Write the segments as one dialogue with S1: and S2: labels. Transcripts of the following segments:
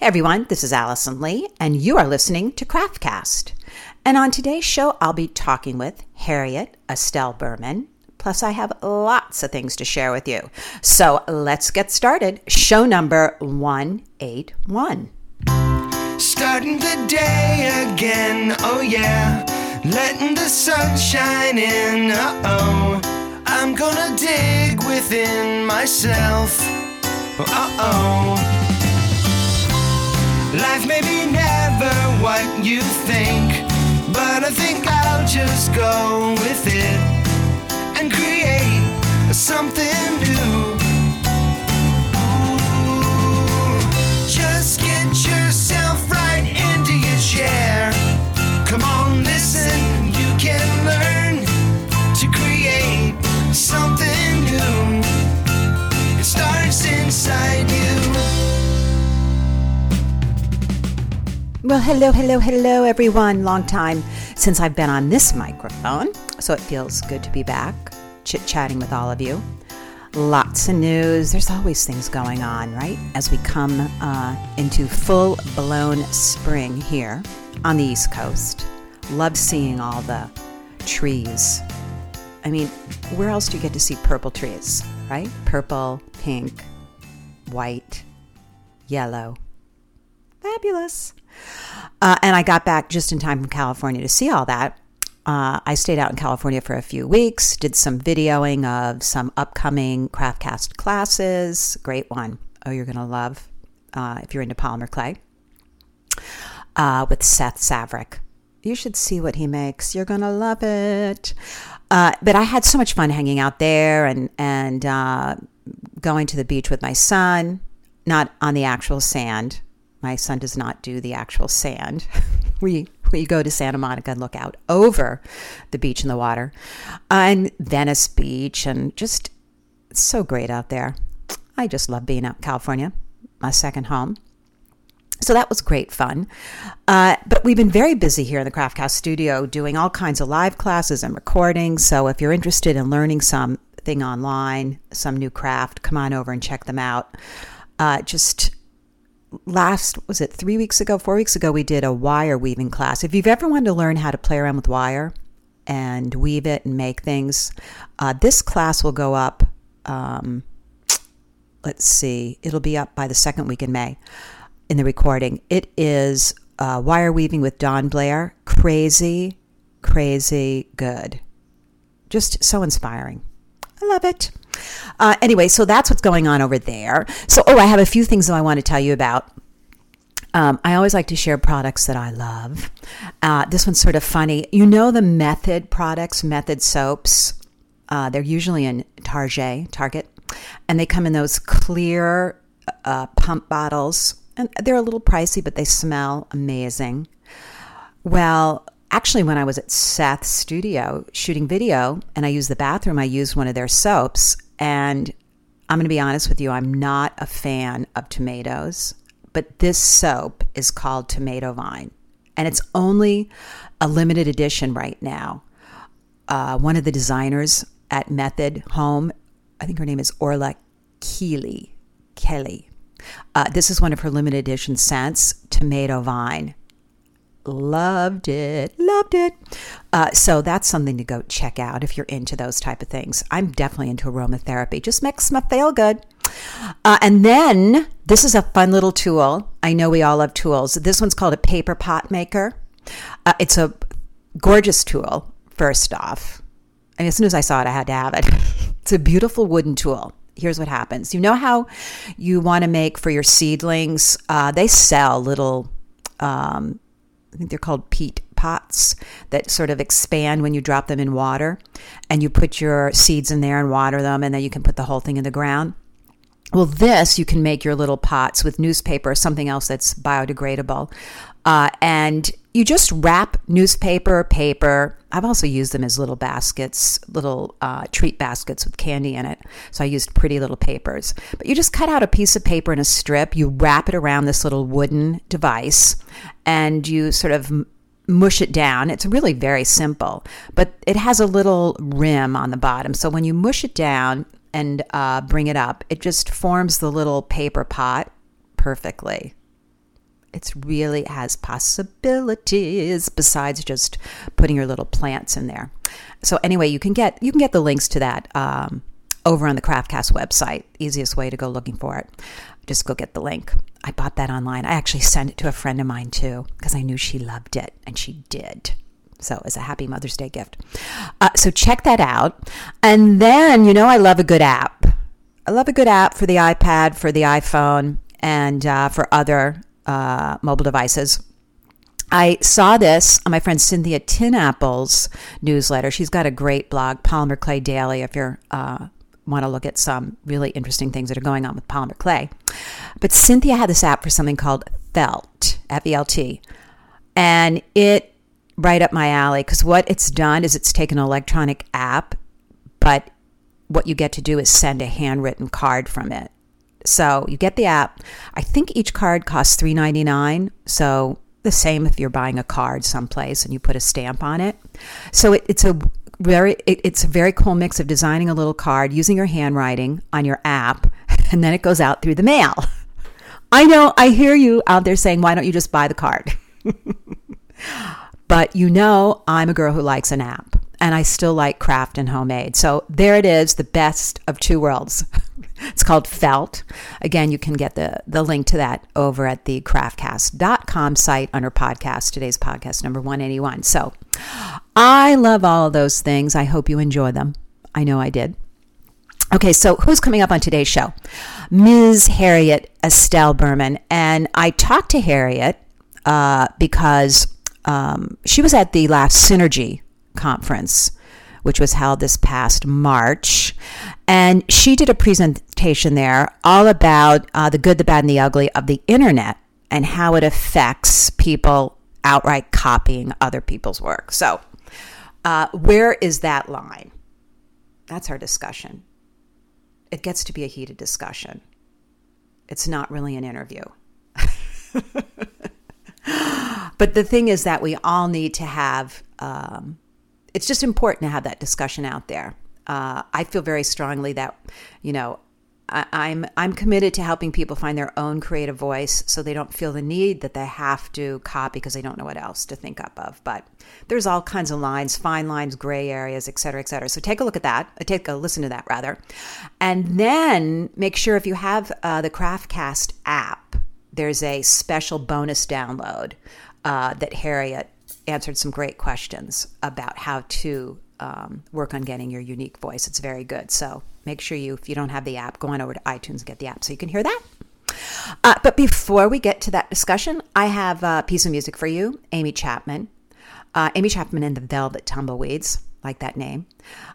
S1: Hey everyone, this is Allison Lee, and you are listening to Craftcast. And on today's show, I'll be talking with Harriet Estelle Berman. Plus, I have lots of things to share with you. So let's get started. Show number 181.
S2: Starting the day again, oh yeah. Letting the sun shine in, uh oh. I'm gonna dig within myself, uh oh. Life may be never what you think, but I think I'll just go with it and create something new.
S1: Well, hello, hello, hello, everyone. Long time since I've been on this microphone, so it feels good to be back chit chatting with all of you. Lots of news. There's always things going on, right? As we come uh, into full blown spring here on the East Coast. Love seeing all the trees. I mean, where else do you get to see purple trees, right? Purple, pink, white, yellow. Fabulous. Uh, and I got back just in time from California to see all that. Uh, I stayed out in California for a few weeks, did some videoing of some upcoming Craftcast classes. Great one. Oh, you're going to love uh, if you're into polymer clay uh, with Seth Savarick. You should see what he makes. You're going to love it. Uh, but I had so much fun hanging out there and, and uh, going to the beach with my son, not on the actual sand. My son does not do the actual sand. we we go to Santa Monica and look out over the beach and the water, and Venice Beach, and just so great out there. I just love being out in California, my second home. So that was great fun. Uh, but we've been very busy here in the Craftcast studio doing all kinds of live classes and recordings. So if you're interested in learning something online, some new craft, come on over and check them out. Uh, just last was it three weeks ago four weeks ago we did a wire weaving class. If you've ever wanted to learn how to play around with wire and weave it and make things uh, this class will go up um, let's see it'll be up by the second week in may in the recording. It is uh, wire weaving with don blair. Crazy crazy good. Just so inspiring. I love it uh, anyway, so that's what's going on over there. So, oh, I have a few things that I want to tell you about. Um, I always like to share products that I love. Uh, this one's sort of funny. You know the Method products, Method soaps. Uh, they're usually in Target, Target, and they come in those clear uh, pump bottles, and they're a little pricey, but they smell amazing. Well, actually, when I was at Seth's studio shooting video, and I used the bathroom, I used one of their soaps, and I'm going to be honest with you, I'm not a fan of tomatoes, but this soap is called Tomato Vine, and it's only a limited edition right now. Uh, one of the designers at Method Home, I think her name is Orla Kiely. Kelly. Uh, this is one of her limited edition scents, Tomato Vine loved it. Loved it. Uh, so that's something to go check out if you're into those type of things. I'm definitely into aromatherapy. Just makes me feel good. Uh, and then this is a fun little tool. I know we all love tools. This one's called a paper pot maker. Uh, it's a gorgeous tool first off. And as soon as i saw it i had to have it. It's a beautiful wooden tool. Here's what happens. You know how you want to make for your seedlings? Uh, they sell little um, I think they're called peat pots that sort of expand when you drop them in water and you put your seeds in there and water them and then you can put the whole thing in the ground. Well, this you can make your little pots with newspaper or something else that's biodegradable. Uh, and you just wrap newspaper, paper. I've also used them as little baskets, little uh, treat baskets with candy in it. So I used pretty little papers. But you just cut out a piece of paper in a strip, you wrap it around this little wooden device, and you sort of mush it down. It's really very simple, but it has a little rim on the bottom. So when you mush it down and uh, bring it up, it just forms the little paper pot perfectly. It's really has possibilities besides just putting your little plants in there. So anyway, you can get you can get the links to that um, over on the Craftcast website. Easiest way to go looking for it. Just go get the link. I bought that online. I actually sent it to a friend of mine too because I knew she loved it, and she did. So, as a happy Mother's Day gift. Uh, so, check that out. And then, you know, I love a good app. I love a good app for the iPad, for the iPhone, and uh, for other uh, mobile devices. I saw this on my friend Cynthia Tinapple's newsletter. She's got a great blog, Polymer Clay Daily, if you uh, want to look at some really interesting things that are going on with polymer clay. But Cynthia had this app for something called Felt, F E L T. And it right up my alley because what it's done is it's taken an electronic app, but what you get to do is send a handwritten card from it. So you get the app. I think each card costs $3.99. So the same if you're buying a card someplace and you put a stamp on it. So it, it's a very it, it's a very cool mix of designing a little card using your handwriting on your app, and then it goes out through the mail. I know I hear you out there saying, "Why don't you just buy the card?" but you know, I'm a girl who likes an app and I still like craft and homemade. So there it is, the best of two worlds. It's called Felt. Again, you can get the, the link to that over at the craftcast.com site under podcast. Today's podcast number 181. So I love all those things. I hope you enjoy them. I know I did. Okay, so who's coming up on today's show? Ms. Harriet Estelle Berman. And I talked to Harriet uh, because um, she was at the last Synergy conference, which was held this past March. And she did a presentation there all about uh, the good, the bad, and the ugly of the internet and how it affects people outright copying other people's work. So, uh, where is that line? That's our discussion. It gets to be a heated discussion. It's not really an interview. but the thing is that we all need to have um, it's just important to have that discussion out there. Uh, I feel very strongly that, you know, I, I'm I'm committed to helping people find their own creative voice, so they don't feel the need that they have to copy because they don't know what else to think up of. But there's all kinds of lines, fine lines, gray areas, et cetera, et cetera. So take a look at that. Uh, take a listen to that rather, and then make sure if you have uh, the Craftcast app, there's a special bonus download uh, that Harriet answered some great questions about how to um, work on getting your unique voice. It's very good. So make sure you, if you don't have the app, go on over to iTunes and get the app so you can hear that. Uh, but before we get to that discussion, I have a piece of music for you Amy Chapman. Uh, Amy Chapman and the Velvet Tumbleweeds, like that name.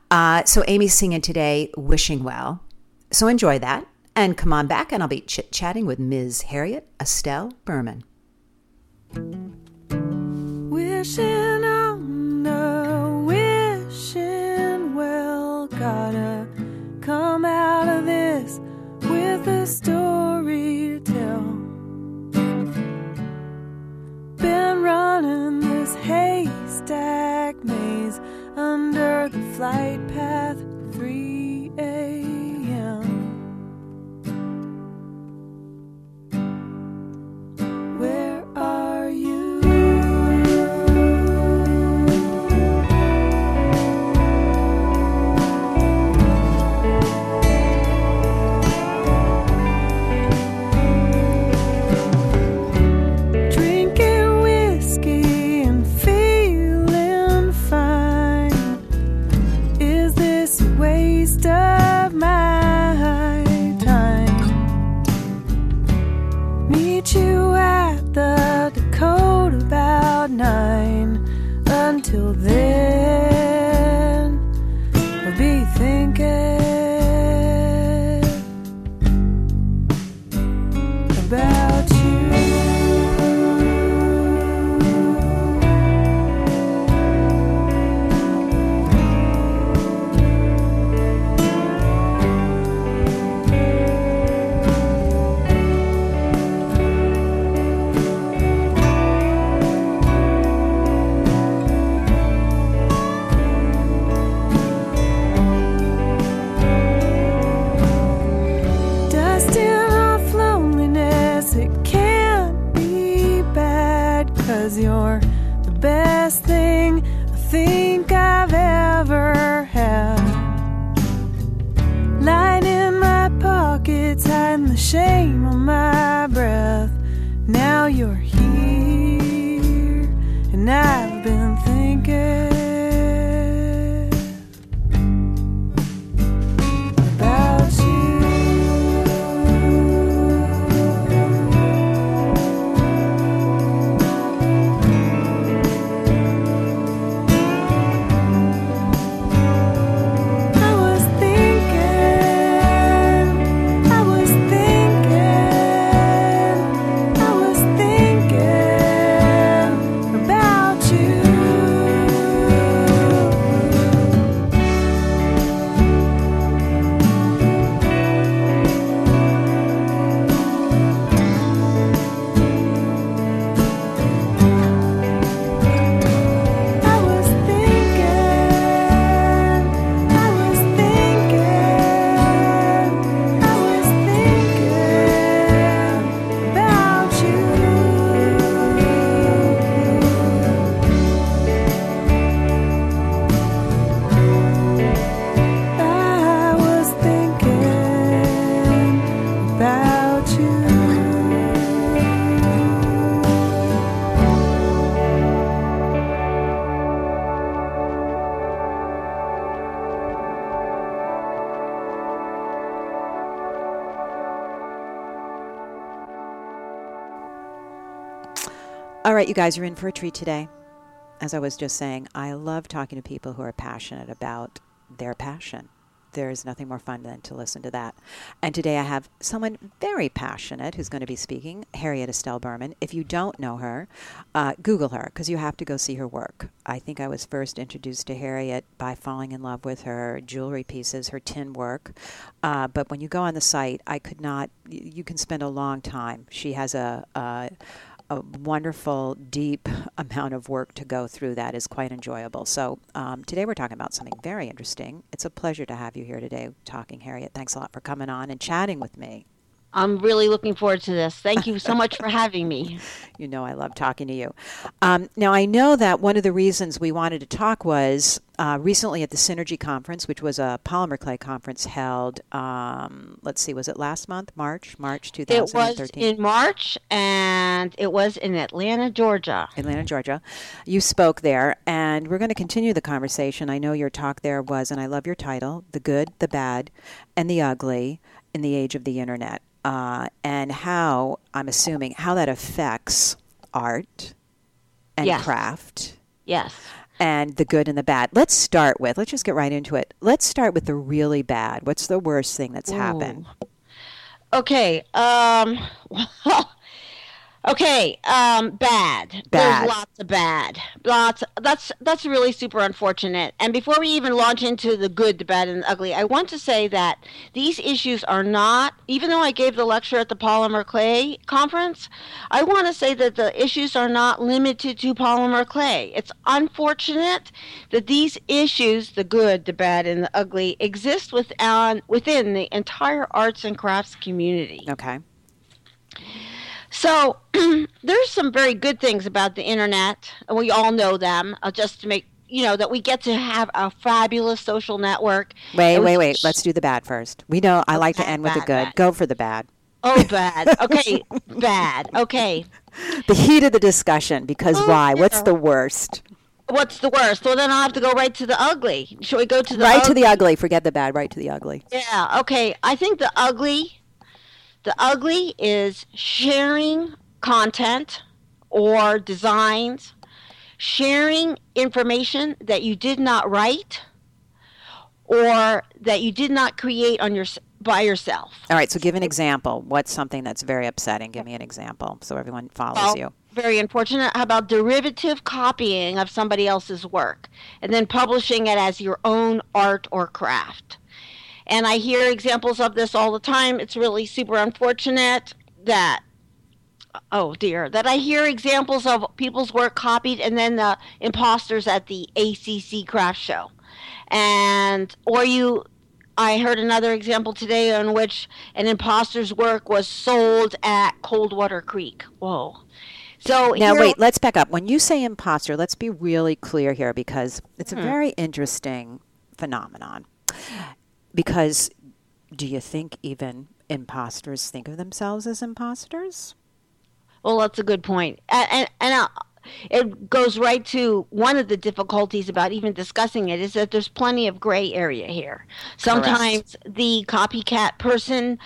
S1: Uh, so Amy's singing today, Wishing Well. So enjoy that and come on back, and I'll be chit chatting with Ms. Harriet Estelle Berman
S3: wishing on the wishing well. Gotta come out of this with a story to tell. Been running this haystack maze under the flight
S1: All right, you guys, you're in for a treat today. As I was just saying, I love talking to people who are passionate about their passion. There's nothing more fun than to listen to that. And today I have someone very passionate who's going to be speaking, Harriet Estelle Berman. If you don't know her, uh, Google her because you have to go see her work. I think I was first introduced to Harriet by falling in love with her jewelry pieces, her tin work. Uh, but when you go on the site, I could not, you can spend a long time. She has a, a a wonderful, deep amount of work to go through that is quite enjoyable. So, um, today we're talking about something very interesting. It's a pleasure to have you here today talking, Harriet. Thanks a lot for coming on and chatting with me.
S4: I'm really looking forward to this. Thank you so much for having me.
S1: You know, I love talking to you. Um, now, I know that one of the reasons we wanted to talk was uh, recently at the Synergy Conference, which was a polymer clay conference held, um, let's see, was it last month? March? March 2013?
S4: It was in March and it was in Atlanta, Georgia.
S1: Atlanta, Georgia. You spoke there, and we're going to continue the conversation. I know your talk there was, and I love your title The Good, the Bad, and the Ugly in the Age of the Internet. Uh, and how, I'm assuming, how that affects art and
S4: Yes.
S1: craft
S4: Yes.
S1: and the good and the bad. Let's start with, let's just get right into it. Let's start with the really bad. What's the worst thing that's happened?
S4: Okay. Um Okay, um bad.
S1: Bad.
S4: There's lots of bad. Lots that's that's really super unfortunate. And before we even launch into the good, the bad and the ugly, I want to say that these issues are not even though I gave the lecture at the polymer clay conference, I want to say that the issues are not limited to polymer clay. It's unfortunate that these issues, the good, the bad and the ugly, exist within within the entire arts and crafts community.
S1: Okay.
S4: So there's some very good things about the internet, and we all know them. Uh, just to make you know that we get to have a fabulous social network.
S1: Wait, wait, wait. Let's do the bad first. We know I like to
S4: bad,
S1: end with the good.
S4: bad.
S1: Go for the bad.
S4: Oh, bad. Okay, bad. Okay.
S1: The heat of the discussion, because
S4: Oh,
S1: why? What's the worst?
S4: What's the worst? Well, then I'll have to go right to the ugly. Should we go to the
S1: right to the ugly. Forget the bad. Right to the ugly.
S4: Yeah. Okay. I think the ugly, the ugly is sharing content or designs, sharing information that you did not write or that you did not create on your by yourself.
S1: All right. So give an example. What's something that's very upsetting? Give me an example so everyone follows
S4: Well,
S1: you.
S4: Very unfortunate. How about derivative copying of somebody else's work and then publishing it as your own art or craft? And I hear examples of this all the time. It's really super unfortunate that, oh dear, that I hear examples of people's work copied and then the imposters at the ACC craft show. And, or you, I heard another example today in which an imposter's work was sold at Coldwater Creek. Whoa. So
S1: Now,
S4: here-
S1: wait, let's back up. When you say imposter, let's be really clear here because it's
S4: Hmm.
S1: a very interesting phenomenon. Because do you think even imposters think of themselves as imposters?
S4: Well, that's a good point, and and, and it goes right to one of the difficulties about even discussing it is that there's plenty of gray area here. Sometimes the copycat person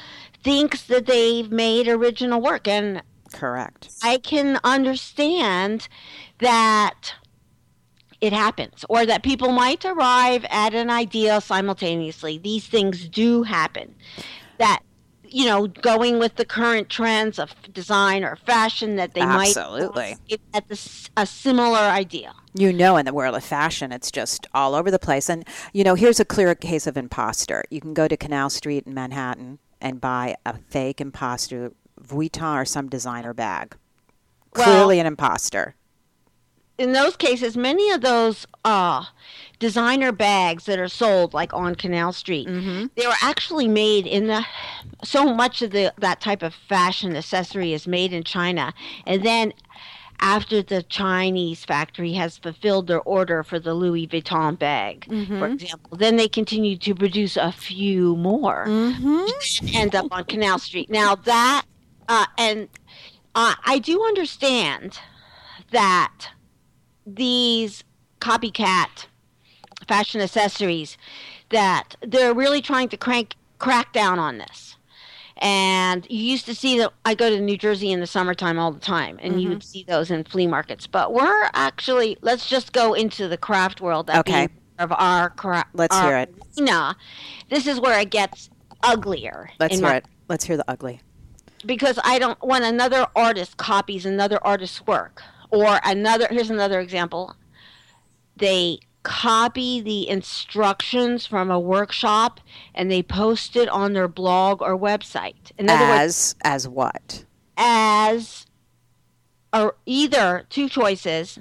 S4: thinks that they've made original work, and
S1: Correct.
S4: I can understand that it happens, or that people might arrive at an idea simultaneously. These things do happen. That you know, going with the current trends of design or fashion, that they
S1: Absolutely.
S4: might at this a similar idea.
S1: You know, in the world of fashion, it's just all over the place. And, you know, here's a clear case of imposter. You can go to Canal Street in Manhattan and buy a fake imposter Vuitton or some designer bag.
S4: Well-
S1: Clearly an imposter.
S4: In those cases, many of those uh, designer bags that are sold, like on Canal Street, they were actually made in the. So much of the that type of fashion accessory is made in China, and then after the Chinese factory has fulfilled their order for the Louis Vuitton bag, for example, then they continue to produce a few more and end up on Canal Street. Now that, uh, and uh, I do understand that these copycat fashion accessories that they're really trying to crank crack down on this. And you used to see that I go to New Jersey in the summertime all the time, and you would mm-hmm. see those in flea markets. But we're actually let's just go into the craft world. That
S1: Okay.
S4: of our craft.
S1: Let's hear it.
S4: Arena. This is where it gets uglier.
S1: Let's hear
S4: my
S1: it. Let's hear the ugly.
S4: because I don't when another artist copies another artist's work or another here's another example. They copy the instructions from a workshop and they post it on their blog or website. In other words
S1: As as what?
S4: as or either two choices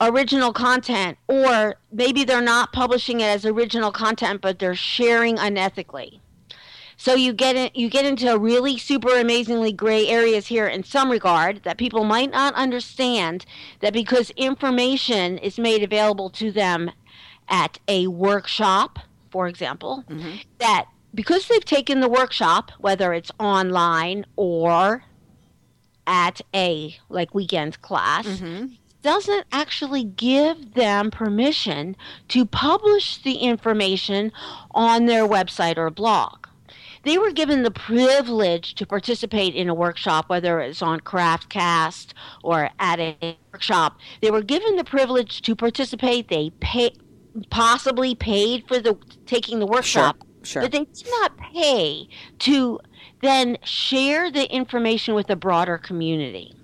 S4: original content or maybe they're not publishing it as original content but they're sharing unethically so you get in, you get into really super amazingly gray areas here in some regard that people might not understand that because information is made available to them at a workshop for example mm-hmm. that because they've taken the workshop whether it's online or at a like weekend class mm-hmm. doesn't actually give them permission to publish the information on their website or blog. They were given the privilege to participate in a workshop, whether it's on Craftcast or at a workshop. They were given the privilege to participate. They pay, possibly paid for the taking the workshop,
S1: sure.
S4: but they did not pay to then share the information with the broader community.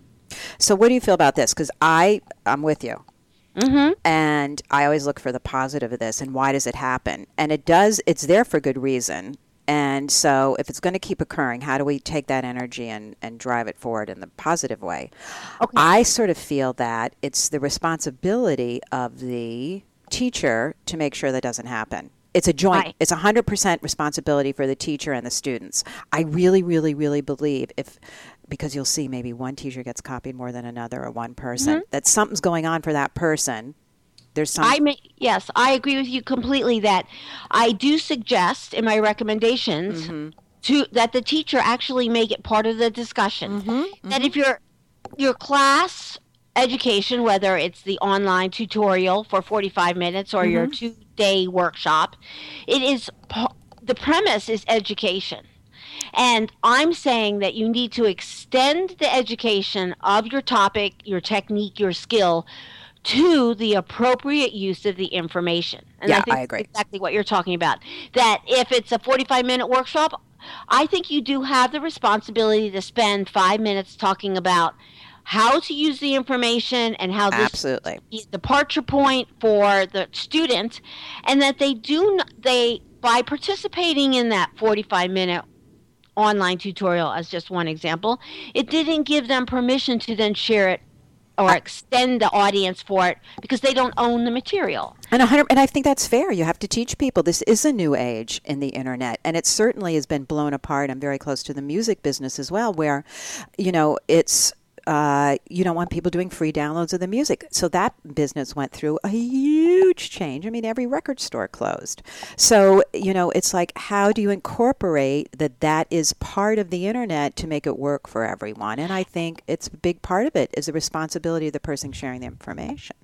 S1: So what do you feel about this? Because I I'm with you.
S4: Mm-hmm.
S1: and I always look for the positive of this and why does it happen? And it does, it's there for good reason. And so if it's going to keep occurring, how do we take that energy and, and drive it forward in the positive way? I sort of feel that it's the responsibility of the teacher to make sure that doesn't happen. It's a joint,
S4: Right.
S1: it's 100% responsibility for the teacher and the students. I really, really, really believe if, because you'll see maybe one teacher gets copied more than another or one person, mm-hmm. that something's going on for that person. There's some
S4: I may, yes, I agree with you completely that I do suggest in my recommendations mm-hmm. to that the teacher actually make it part of the discussion. Mm-hmm. That if mm-hmm. your your class education, whether it's the online tutorial for 45 minutes or your two day workshop, it is the premise is education. And I'm saying that you need to extend the education of your topic, your technique, your skill to the appropriate use of the information. And
S1: Yeah,
S4: I think
S1: I agree.
S4: exactly what you're talking about. That if it's a 45 minute workshop, I think you do have the responsibility to spend five minutes talking about how to use the information and how this
S1: absolutely.
S4: the departure point for the student and that they do they by participating in that 45 minute online tutorial as just one example it didn't give them permission to then share it or extend the audience for it because they don't own the material
S1: And hundred, and I think that's fair. You have to teach people. This is a new age in the internet, and it certainly has been blown apart. I'm very close to the music business as well, where, you know, it's uh, you don't want people doing free downloads of the music. So that business went through a huge change. I mean, every record store closed. So, you know, it's like, how do you incorporate that that is part of the internet to make it work for everyone? And I think it's a big part of it is the responsibility of the person sharing the information.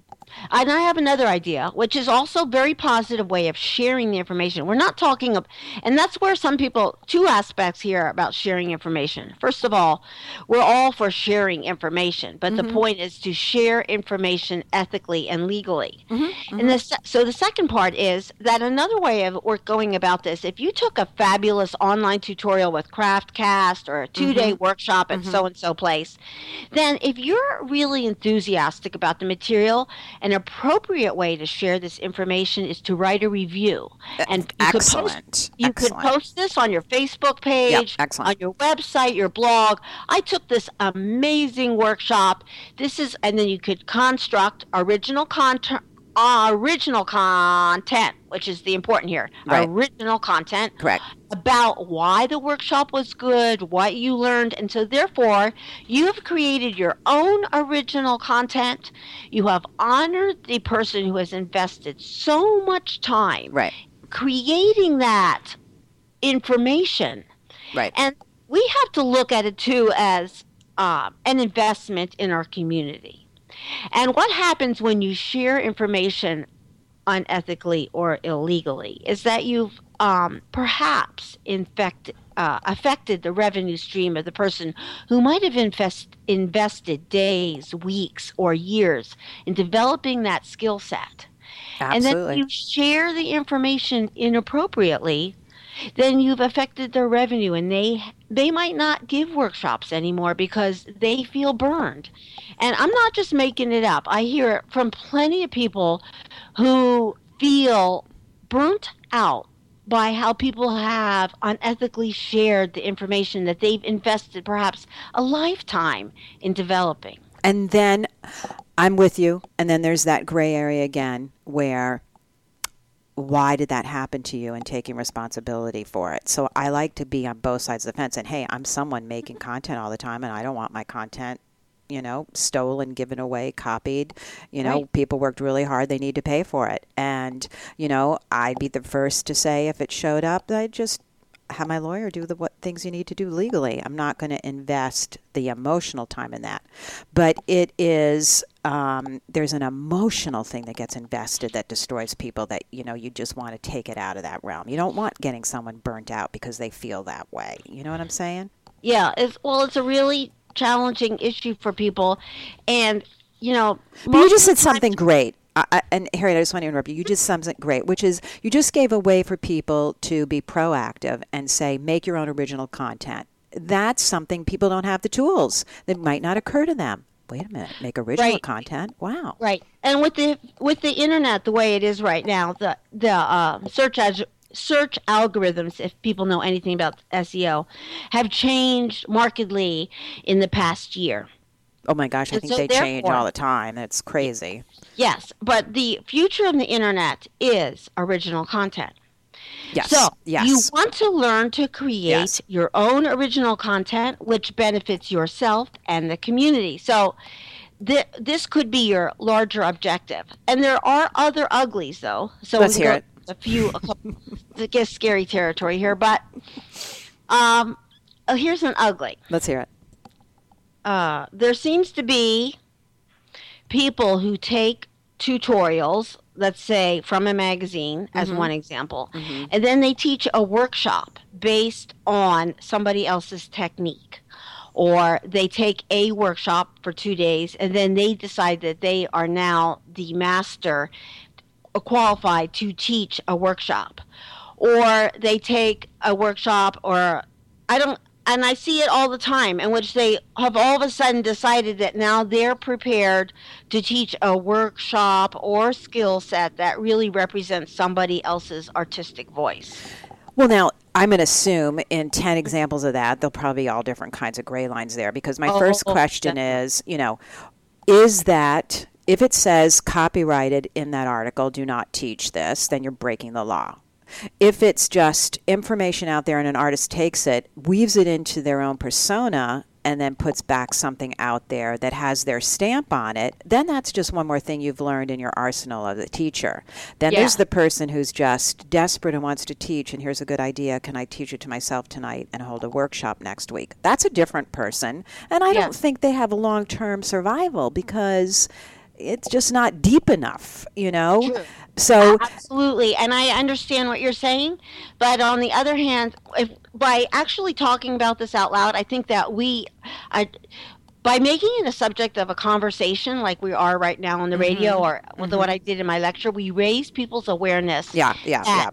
S4: And I have another idea, which is also a very positive way of sharing the information. We're not talking of, and that's where some people, two aspects here about sharing information. First of all, we're all for sharing information, but the mm-hmm. point is to share information ethically and legally. Mm-hmm. And the, mm-hmm. so the second part is that another way of going about this, if you took a fabulous online tutorial with Craftcast or a two-day workshop at so-and-so place, then if you're really enthusiastic about the material, an appropriate way to share this information is to write a review. And you could post-
S1: Excellent.
S4: could post this on your Facebook page,
S1: excellent.
S4: on your website, your blog. I took this amazing workshop. This is, and then you could construct original content. Original content, which is the important here.
S1: Right.
S4: Original content
S1: Correct.
S4: about why the workshop was good, what you learned, and so therefore you have created your own original content. You have honored the person who has invested so much time
S1: Right.
S4: creating that information.
S1: Right.
S4: And we have to look at it too as um, an investment in our community. And what happens when you share information unethically or illegally is that you've um, perhaps infect, uh, affected the revenue stream of the person who might have invest, invested days, weeks, or years in developing that skill set. And then you share the information inappropriately, then you've affected their revenue and they they might not give workshops anymore because they feel burned. And I'm not just making it up. I hear it from plenty of people who feel burnt out by how people have unethically shared the information that they've invested perhaps a lifetime in developing.
S1: And then I'm with you. And then there's that gray area again where why did that happen to you and taking responsibility for it. So I like to be on both sides of the fence and hey, I'm someone making mm-hmm. content all the time and I don't want my content you know, stolen, given away, copied. You know,
S4: Right.
S1: people worked really hard. They need to pay for it. And, you know, I'd be the first to say if it showed up, I'd just have my lawyer do the what things you need to do legally. I'm not going to invest the emotional time in that. But it is um, there's an emotional thing that gets invested that destroys people that you know you just want to take it out of that realm. You don't want getting someone burnt out because they feel that way. You know what I'm saying?
S4: Yeah, it's well, it's a really challenging issue for people, and you know,
S1: you just said something great. I, and Harriet, I just want to interrupt you. You just said it great, which is you just gave a way for people to be proactive and say, make your own original content. That's something people don't have the tools that might not occur to them. Wait a minute, make original
S4: Right.
S1: content. Wow.
S4: Right, and with the with the internet the way it is right now, the the uh, search as search algorithms, if people know anything about SEO, have changed markedly in the past year.
S1: Oh my gosh, I
S4: And
S1: think
S4: so
S1: they change all the time. It's crazy.
S4: Yes, but the future of the internet is original content.
S1: Yes.
S4: So
S1: yes.
S4: you want to learn to create
S1: Yes.
S4: your own original content, which benefits yourself and the community. So th- this could be your larger objective. And there are other uglies, though. So
S1: Let's hear it.
S4: A few, a couple, to get scary territory here, but um, oh, here's an ugly.
S1: Let's hear it.
S4: Uh, there seems to be people who take tutorials, let's say from a magazine, as
S1: Mm-hmm.
S4: one example, and then they teach a workshop based on somebody else's technique. Or they take a workshop for two days and then they decide that they are now the master qualified to teach a workshop. Or they take a workshop or I don't and I see it all the time in which they have all of a sudden decided that now they're prepared to teach a workshop or skill set that really represents somebody else's artistic voice.
S1: Well, now I'm going to assume in 10 examples of that, there'll probably be all different kinds of gray lines there because my
S4: Oh,
S1: first question
S4: definitely.
S1: is, you know, is that if it says copyrighted in that article, do not teach this, then you're breaking the law. If it's just information out there and an artist takes it, weaves it into their own persona, and then puts back something out there that has their stamp on it, then that's just one more thing you've learned in your arsenal of the teacher. Then there's the person who's just desperate and wants to teach, and here's a good idea. Can I teach it to myself tonight and hold a workshop next week? That's a different person. And I
S4: Yeah.
S1: don't think they have a long term survival because it's just not deep enough, you know?
S4: True.
S1: So,
S4: Absolutely, and I understand what you're saying, but on the other hand, if by actually talking about this out loud, I think that we, I, by making it a subject of a conversation like we are right now on the mm-hmm. radio or with mm-hmm. what I did in my lecture, we raise people's awareness.
S1: yeah, yeah, yeah.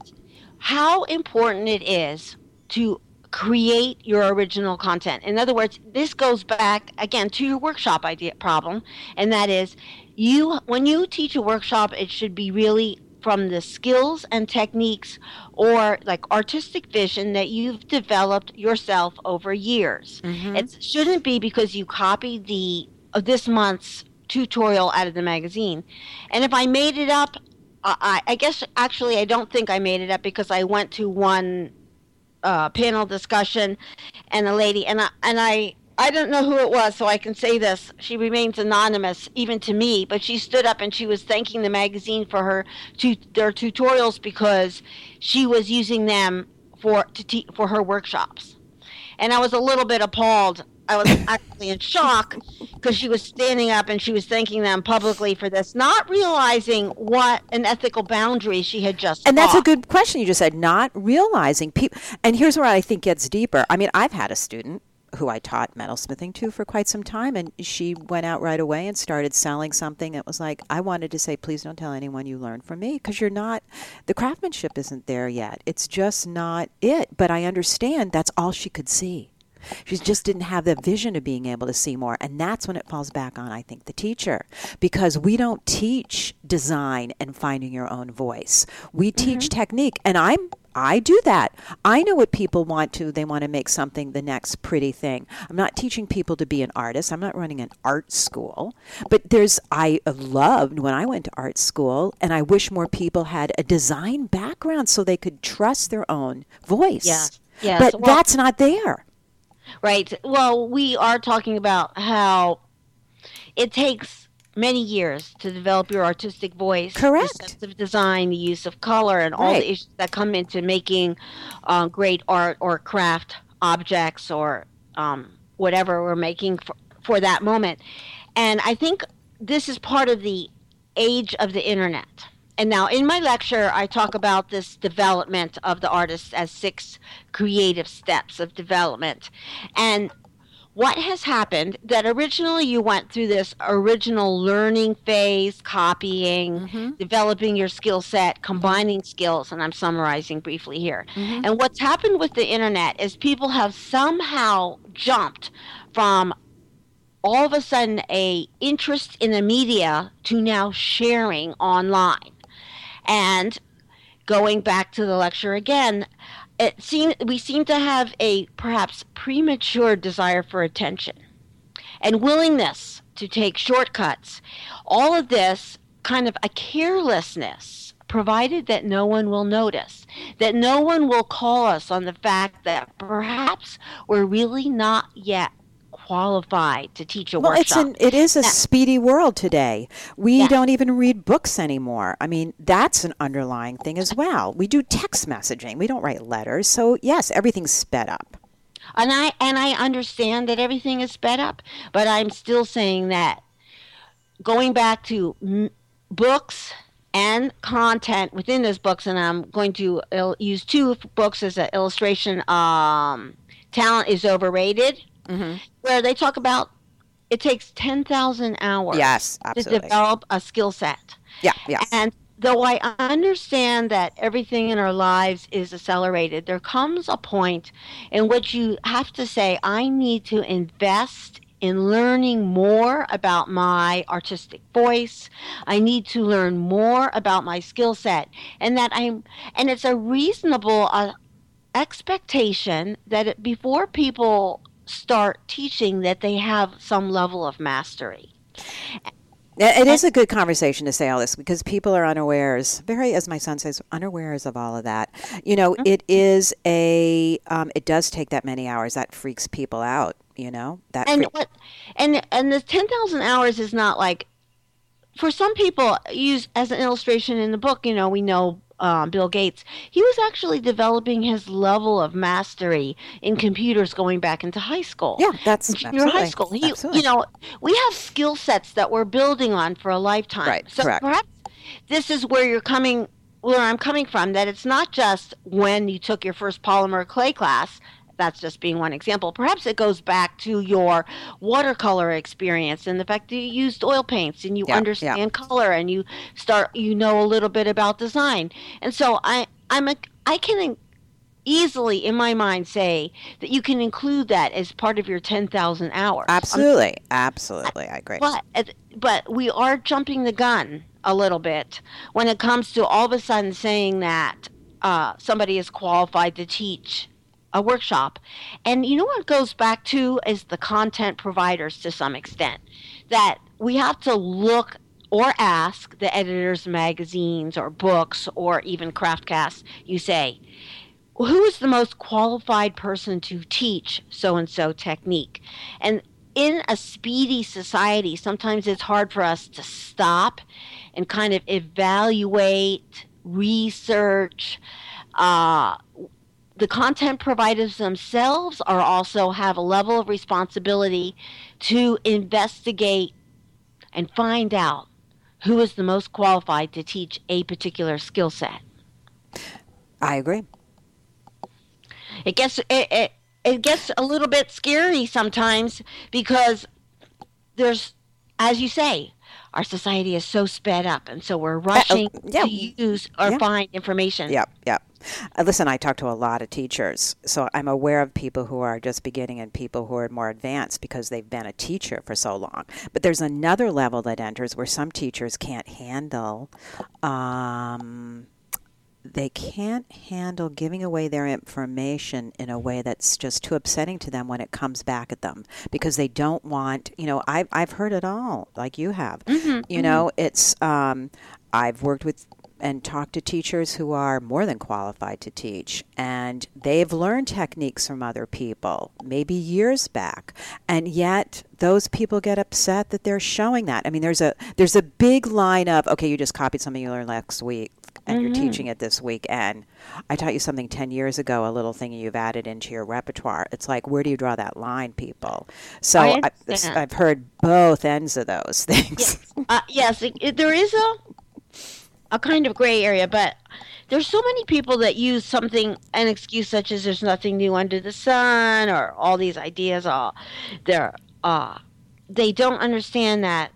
S4: how important it is to create your original content. In other words, this goes back again to your workshop idea problem, and that is you when you teach a workshop, it should be really from the skills and techniques or like artistic vision that you've developed yourself over years. It shouldn't be because you copied the of this month's tutorial out of the magazine. And if I made it up, I, I guess actually I don't think I made it up because I went to one uh, panel discussion, and a lady and I and I I don't know who it was, so I can say this. She remains anonymous, even to me. But she stood up and she was thanking the magazine for her tu- their tutorials because she was using them for to te- for her workshops, and I was a little bit appalled. I was actually in shock because she was standing up and she was thanking them publicly for this, not realizing what an ethical boundary she had just.
S1: And that's a good question you just said, not realizing people. And here's where I think gets deeper. I mean, I've had a student who I taught metalsmithing to for quite some time, and she went out right away and started selling something that was like, I wanted to say, please don't tell anyone you learned from me because you're not, the craftsmanship isn't there yet. It's just not it. But I understand that's all she could see. She just didn't have the vision of being able to see more. And that's when it falls back on, I think, the teacher. Because we don't teach design and finding your own voice. We teach mm-hmm. technique. And I'm I do that. I know what people want to. They want to make something the next pretty thing. I'm not teaching people to be an artist. I'm not running an art school. But there's, I loved when I went to art school, and I wish more people had a design background so they could trust their own voice.
S4: Yeah. Yeah,
S1: But
S4: Well-
S1: that's not there.
S4: Right. Well, we are talking about how it takes many years to develop your artistic voice,
S1: Correct.
S4: the sense of design, the use of color, and all
S1: Right.
S4: the issues that come into making uh, great art or craft objects or um, whatever we're making for, for that moment. And I think this is part of the age of the internet. And now, in my lecture, I talk about this development of the artist as six creative steps of development. And what has happened that originally you went through this original learning phase, copying, mm-hmm. developing your skill set, mm-hmm. combining skills, and I'm summarizing briefly here. Mm-hmm. And what's happened with the internet is people have somehow jumped from all of a sudden a interest in the media to now sharing online. And going back to the lecture again, it seem we seem to have a perhaps premature desire for attention and willingness to take shortcuts. All of this kind of a carelessness, provided that no one will notice, that no one will call us on the fact that perhaps we're really not yet qualified to teach a
S1: Well, it's
S4: workshop.
S1: an it is a
S4: Yeah.
S1: speedy world today. We
S4: Yeah.
S1: don't even read books anymore. I mean, that's an underlying thing as well. We do text messaging. We don't write letters. So yes, everything's sped up.
S4: and I and I understand that everything is sped up, but I'm still saying that going back to m- books and content within those books, and I'm going to il- use two books as an illustration. Um, Talent is overrated, where they talk about it takes ten thousand hours
S1: Yes,
S4: to develop a skill set.
S1: Yeah, yeah.
S4: And though I understand that everything in our lives is accelerated, there comes a point in which you have to say, I need to invest in learning more about my artistic voice. I need to learn more about my skill set. And that I'm, and it's a reasonable uh, expectation that it, before people start teaching that they have some level of mastery.
S1: It is a good conversation to say all this because people are unawares, very, as my son says, unawares of all of that. You know, it is a, um, it does take that many hours. That freaks people out. You know that.
S4: and what and and the 10,000 hours is not like for some people use as an illustration in the book you know we know um, Bill Gates he was actually developing his level of mastery in computers going back into high school
S1: yeah, that's
S4: junior
S1: absolutely.
S4: high school he
S1: absolutely.
S4: you know we have skill sets that we're building on for a lifetime
S1: Right,
S4: so
S1: correct.
S4: perhaps this is where you're coming where I'm coming from that it's not just when you took your first polymer clay class that's just being one example. Perhaps it goes back to your watercolor experience and the fact that you used oil paints and you
S1: Yeah, yeah.
S4: understand color and you start you know a little bit about design. And so I I'm a I can easily in my mind say that you can include that as part of your 10,000 hours. I'm
S1: absolutely, absolutely, I agree.
S4: but but we are jumping the gun a little bit when it comes to all of a sudden saying that uh, somebody is qualified to teach a workshop. And you know what goes back to is the content providers to some extent. That we have to look or ask the editors magazines or books or even craftcasts, you say, who is the most qualified person to teach so and so technique? And in a speedy society, sometimes it's hard for us to stop and kind of evaluate, research. Uh, the content providers themselves are also have a level of responsibility to investigate and find out who is the most qualified to teach a particular skill set.
S1: I agree.
S4: it gets it, it, it gets a little bit scary sometimes because there's as you say our society is so sped up and so we're uh, oh, rushing
S1: yeah,
S4: to use or
S1: yeah.
S4: find information
S1: Yep, yep. Uh, listen, I talk to a lot of teachers, so I'm aware of people who are just beginning and people who are more advanced because they've been a teacher for so long. But there's another level that enters where some teachers can't handle. Um, they can't handle giving away their information in a way that's just too upsetting to them when it comes back at them because they don't want you know i've, I've heard it all like you have you know it's um, i've worked with and talk to teachers who are more than qualified to teach. And they've learned techniques from other people maybe years back. And yet those people get upset that they're showing that. I mean there's a there's a big line of okay you just copied something you learned last week and you're teaching it this week and i taught you something 10 years ago a little thing you've added into your repertoire. It's like where do you draw that line people? So
S4: I
S1: i've heard both ends of those things.
S4: Uh, yes it, it- there is a a kind of gray area but there's so many people that use something an excuse such as there's nothing new under the sun or all these ideas all they're uh they don't understand that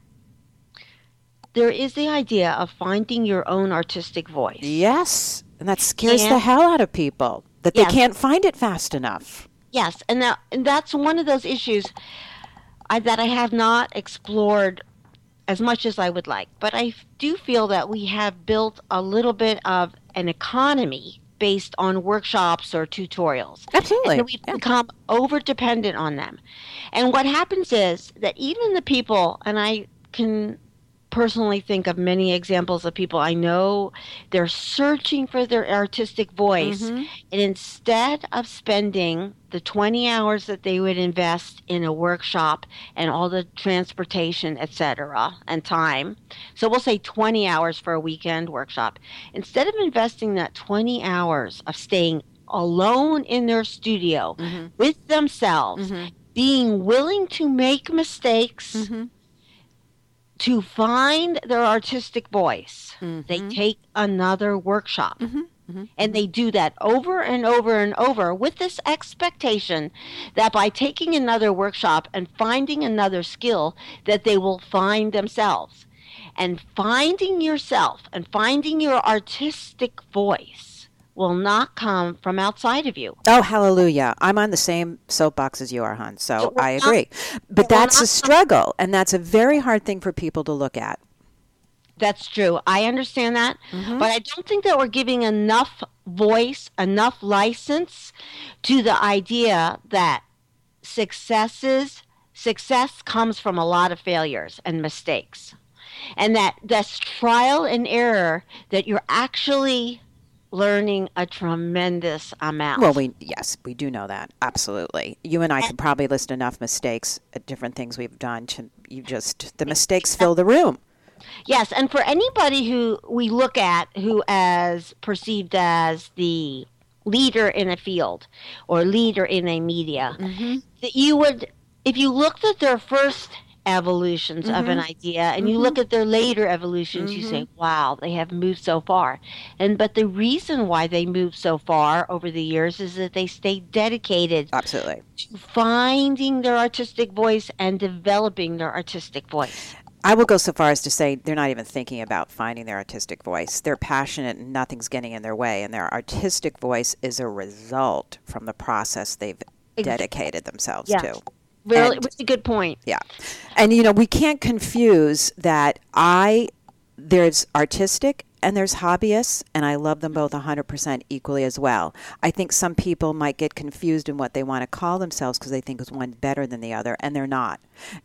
S4: there is the idea of finding your own artistic voice
S1: yes and that scares
S4: Yeah.
S1: the hell out of people that
S4: Yes.
S1: they can't find it fast enough
S4: Yes, and that and that's one of those issues I, that I have not explored as much as I would like. But I do feel that we have built a little bit of an economy based on workshops or tutorials.
S1: absolutely
S4: And we've
S1: Yeah.
S4: become over dependent on them. And what happens is that even the people, and I can personally think of many examples of people I know, they're searching for their artistic voice.
S1: Mhm.
S4: And instead of spending the 20 hours that they would invest in a workshop and all the transportation, etc., and time, so we'll say 20 hours for a weekend workshop, instead of investing that 20 hours of staying alone in their studio
S1: Mhm.
S4: with themselves,
S1: Mhm.
S4: being willing to make mistakes,
S1: Mhm.
S4: To find their artistic voice, they
S1: Mhm.
S4: take another workshop.
S1: Mhm. Mhm.
S4: And they do that over and over and over with this expectation that by taking another workshop and finding another skill that they will find themselves. And finding yourself and finding your artistic voice will not come from outside of you.
S1: Oh, hallelujah. I'm on the same soapbox as you are, hon. So I
S4: not-
S1: agree. But that's a
S4: not-
S1: struggle, and that's a very hard thing for people to look at.
S4: That's true. I understand that.
S1: Mhm.
S4: But I don't think that we're giving enough voice, enough license to the idea that successes success comes from a lot of failures and mistakes. And that that's trial and error that you're actually learning a tremendous amount.
S1: Well, we yes, we do know that absolutely. You and I could probably list enough mistakes at different things we've done to you just the mistakes fill the room.
S4: Yes, and for anybody who we look at who as perceived as the leader in a field or leader in a media, mm-hmm. that you would, if you looked at their first evolutions of an mm-hmm. idea and you mm-hmm. look at their later evolutions, you say, mm-hmm. wow, they have moved so far. And but the reason why they moved so far over the years is that they stayed dedicated
S1: Absolutely.
S4: to finding their artistic voice and developing their artistic voice.
S1: I will go so far as to say they're not even thinking about finding their artistic voice. They're passionate and nothing's getting in their way, and their artistic voice is a result from the process they've dedicated themselves
S4: Yes.
S1: to.
S4: Really,
S1: And-
S4: it's a good point.
S1: Yeah. And you know, we can't confuse that I there's artistic and there's hobbyists and I love them both 100% equally as well. I think some people might get confused in what they want to call themselves because they think is one better than the other and they're not.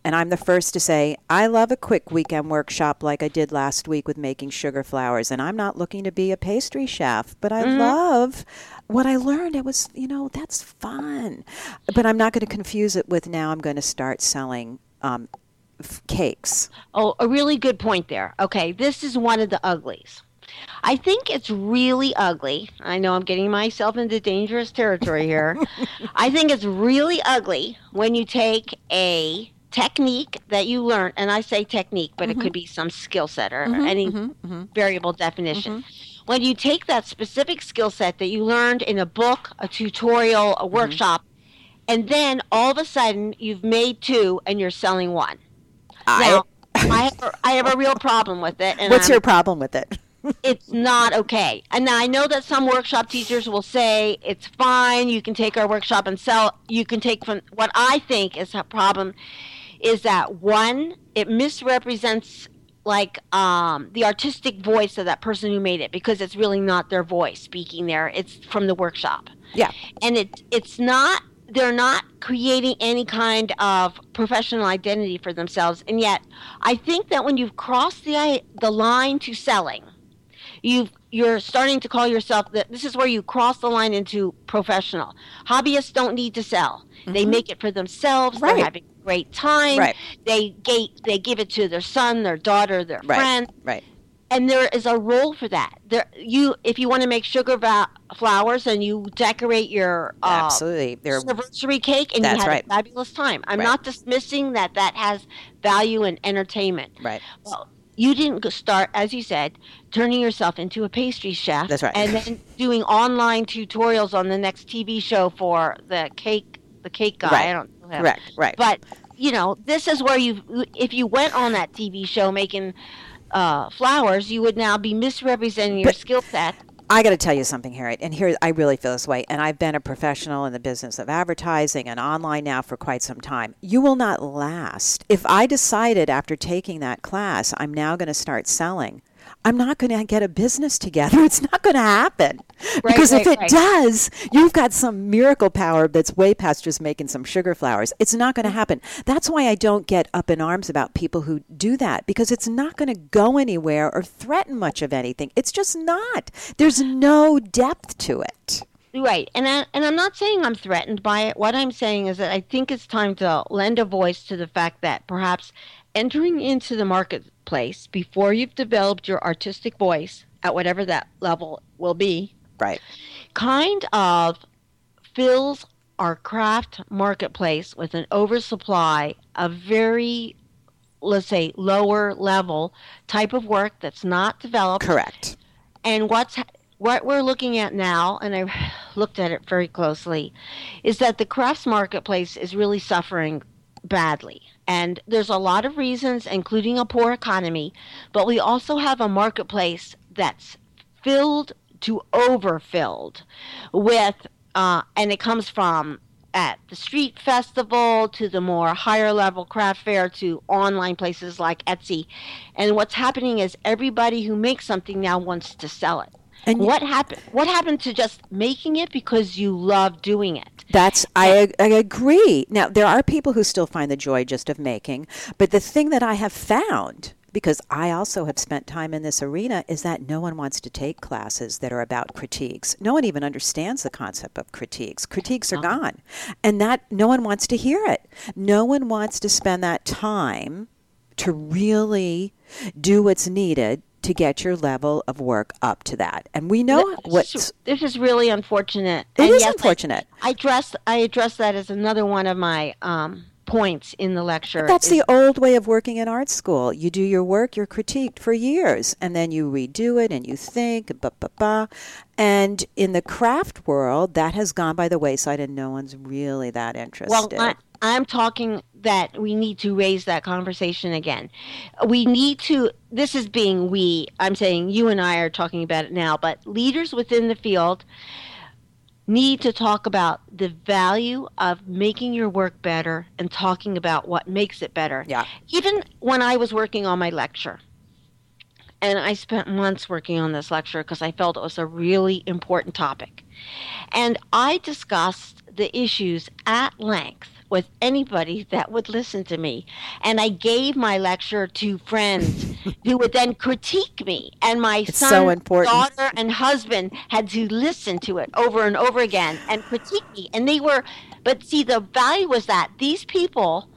S1: And I'm the first to say I love a quick weekend workshop like I did last week with making sugar flowers and I'm not looking to be a pastry chef, but I love what I learned. It was, you know, that's fun. But I'm not going to confuse it with now I'm going to start selling um, cakes.
S4: Oh, a really good point there. Okay, this is one of the uglies. I think it's really ugly. I know I'm getting myself into dangerous territory here. I think it's really ugly when you take a technique that you learn, and I say technique, but it mm-hmm. could be some skill set or mm-hmm, any mm-hmm, variable definition. When you take that specific skill set that you learned in a book, a tutorial, a workshop, and then all of a sudden you've made two and you're selling one. Now, I have, a, I have a real problem with it.
S1: What's
S4: I'm-
S1: your problem with it?
S4: It's not okay. And now I know that some workshop teachers will say it's fine. You can take our workshop and sell. You can take from what I think is a problem is that one, it misrepresents like um, the artistic voice of that person who made it because it's really not their voice speaking there. It's from the workshop
S1: Yeah.
S4: and it it's not they're not creating any kind of professional identity for themselves and yet i think that when you've crossed the the line to selling you've you're starting to call yourself that this is where you cross the line into professional hobbyists don't need to sell they make it for themselves
S1: Mm-hmm. Right.
S4: they're having a great time
S1: Right.
S4: they gate they give it to their son their daughter their
S1: Right.
S4: friend
S1: Right.
S4: and there is a role for that. There, you if you want to make sugar va- flowers and you decorate your uh,
S1: Absolutely. They're
S4: anniversary cake and
S1: That's
S4: you have
S1: right.
S4: a fabulous time. I'm not dismissing that that has value and entertainment.
S1: right.
S4: Well, you didn't start, as you said, turning yourself into a pastry chef.
S1: That's right.
S4: And then doing online tutorials on the next TV show for the cake, the cake guy.
S1: Right.
S4: I don't know him.
S1: Correct. Right.
S4: But you know, this is where you, if you went on that TV show making uh, flowers, you would now be misrepresenting your
S1: But-
S4: skill set.
S1: I got to tell you something, Harriet, and here I really feel this way. And I've been a professional in the business of advertising and online now for quite some time. You will not last. If I decided after taking that class, I'm now going to start selling. I'm not going to get a business together. It's not going to happen.
S4: Right,
S1: because if it
S4: right.
S1: does, you've got some miracle power that's way past just making some sugar flowers. It's not going to mm. happen. That's why I don't get up in arms about people who do that because it's not going to go anywhere or threaten much of anything. It's just not. There's no depth to it.
S4: Right, and I, and I'm not saying I'm threatened by it. What I'm saying is that I think it's time to lend a voice to the fact that perhaps entering into the marketplace before you've developed your artistic voice at whatever that level will be,
S1: Right.
S4: kind of fills our craft marketplace with an oversupply of very let's say lower level type of work that's not developed
S1: Correct.
S4: and what's what we're looking at now, and I looked at it very closely, is that the crafts marketplace is really suffering badly. And there's a lot of reasons, including a poor economy, but we also have a marketplace that's filled to overfilled with, uh, and it comes from at the street festival to the more higher level craft fair to online places like Etsy. And what's happening is everybody who makes something now wants to sell it.
S1: And-
S4: what happened? What happened to just making it because you love doing it?
S1: That's I, I agree. Now there are people who still find the joy just of making, but the thing that I have found because I also have spent time in this arena, is that no one wants to take classes that are about critiques. No one even understands the concept of critiques. Critiques are uh-huh. gone. And that no one wants to hear it. No one wants to spend that time to really do what's needed to get your level of work up to that. And we know
S4: This
S1: what's
S4: this is really unfortunate.
S1: It
S4: And
S1: is
S4: yes, I-
S1: unfortunate.
S4: I address I address that as another one of my um, points in the lecture.
S1: That's
S4: is-
S1: the old way of working in art school. You do your work, you're critiqued for years, and then you redo it and you think, ba ba ba. And in the craft world, that has gone by the wayside, and no one's really that interested.
S4: Well, I, I'm talking that we need to raise that conversation again. We need to, this is being we, I'm saying you and I are talking about it now, but leaders within the field need to talk about the value of making your work better and talking about what makes it better.
S1: Yeah.
S4: Even when I was working on my lecture, and I spent months working on this lecture because I felt it was a really important topic. And I discussed the issues at length with anybody that would listen to me. And I gave my lecture to friends who would then critique me. And my
S1: It's
S4: son,
S1: so important.
S4: daughter, and husband had to listen to it over and over again and critique me. And they were, but see, the value was that these people,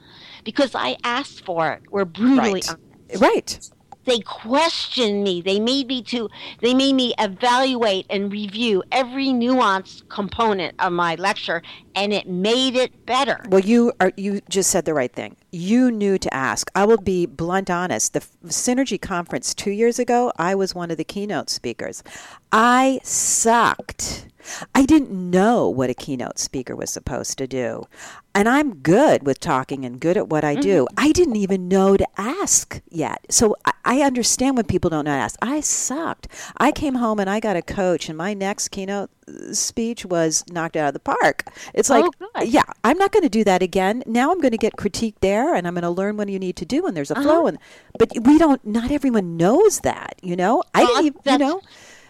S4: because I asked for it, were brutally
S1: right.
S4: honest
S1: Right.
S4: They questioned me they made me to they made me evaluate and review every nuanced component of my lecture and it made it better
S1: Well, you are you just said the right thing. You knew to ask. I will be blunt honest. The Synergy conference 2 years ago, I was one of the keynote speakers. I sucked. I didn't know what a keynote speaker was supposed to do. And I'm good with talking and good at what I do. I didn't even know to ask yet. So I, I understand when people don't know to ask. I sucked. I came home and I got a coach, and my next keynote uh, speech was knocked out of the park. It's like,
S4: Oh, good.
S1: yeah, I'm not going to do that again. Now I'm going to get critiqued there, and I'm going to learn what you need to do, when there's a
S4: Uh-huh.
S1: flow. And but we don't. Not everyone knows that. You know, I didn't. Even, you know,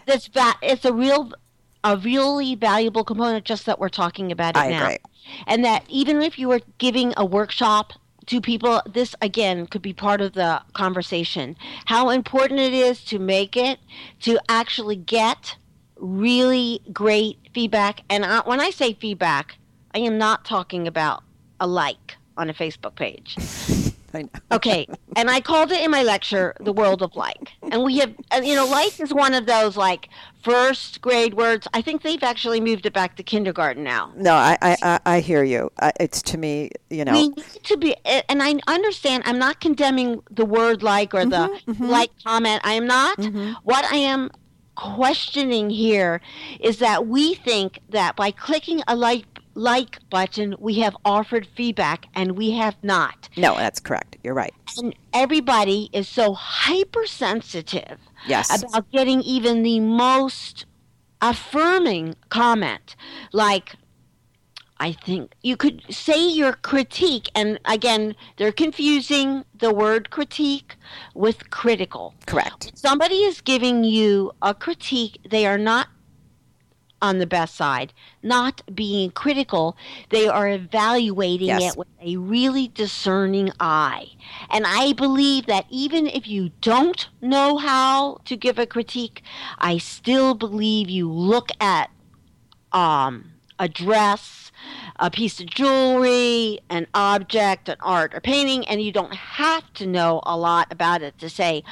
S4: that's va- it's a real a really valuable component just that we're talking about it
S1: I
S4: now.
S1: agree.
S4: and that even if you were giving a workshop to people this again could be part of the conversation. How important it is to make it to actually get really great feedback. And I, when i say feedback i am not talking about a like on a facebook page
S1: I know.
S4: Okay, and I called it in my lecture "The World of Like," and we have, uh, you know, like is one of those like first grade words. I think they've actually moved it back to kindergarten now.
S1: No, I, I, I, I hear you. It's to me, you know,
S4: We need to be, and I understand. I'm not condemning the word "like" or the mm-hmm, mm-hmm. like comment. I am not. Mm-hmm. What I am questioning here is that we think that by clicking a like like button, we have offered feedback, and we have not.
S1: no, that's correct. You're right.
S4: and everybody is so hypersensitive
S1: Yes.
S4: about getting even the most affirming comment like I think you could say your critique and again they're confusing the word critique with critical.
S1: Correct.
S4: Somebody is giving you a critique they are not on the best side, not being critical. They are evaluating
S1: Yes.
S4: it with a really discerning eye. And I believe that even if you don't know how to give a critique, I still believe you look at um, a dress, a piece of jewelry, an object, an art or painting, and you don't have to know a lot about it to say,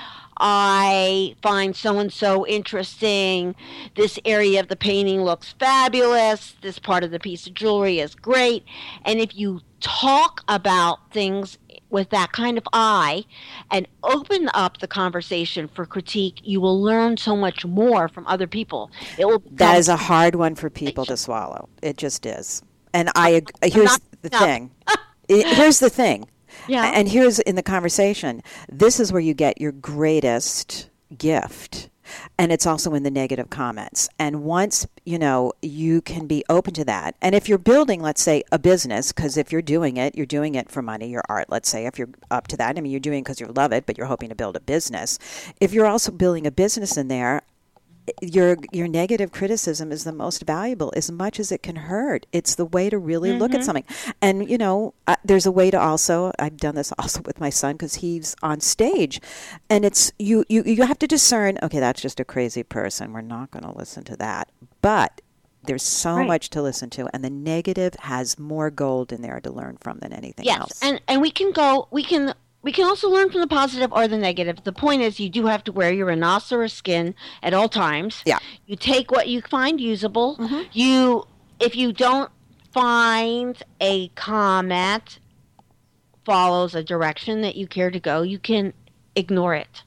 S4: I find so and so interesting. This area of the painting looks fabulous. This part of the piece of jewelry is great. And if you talk about things with that kind of eye and open up the conversation for critique, you will learn so much more from other people. It will
S1: That is a hard one for people to swallow. It just is. And I here's the thing. Here's the thing.
S4: Yeah.
S1: And here's in the conversation. This is where you get your greatest gift. And it's also in the negative comments. And once, you know, you can be open to that. And if you're building, let's say, a business, because if you're doing it, you're doing it for money, your art, let's say, if you're up to that. I mean, you're doing it because you love it, but you're hoping to build a business. If you're also building a business in there, your your negative criticism is the most valuable as much as it can hurt. It's the way to really look at something. And you know uh, there's a way to also i've done this also with my son because he's on stage. And it's you, you you have to discern okay that's just a crazy person. We're not going to listen to that. But there's so
S4: Right.
S1: much to listen to and the negative has more gold in there to learn from than anything
S4: Yes,
S1: else.
S4: and and we can go. We can we can also learn from the positive or the negative. The point is, you do have to wear your rhinoceros skin at all times.
S1: Yeah.
S4: You take what you find usable. Mm-hmm. You, if you don't find a comment follows a direction that you care to go, you can ignore it.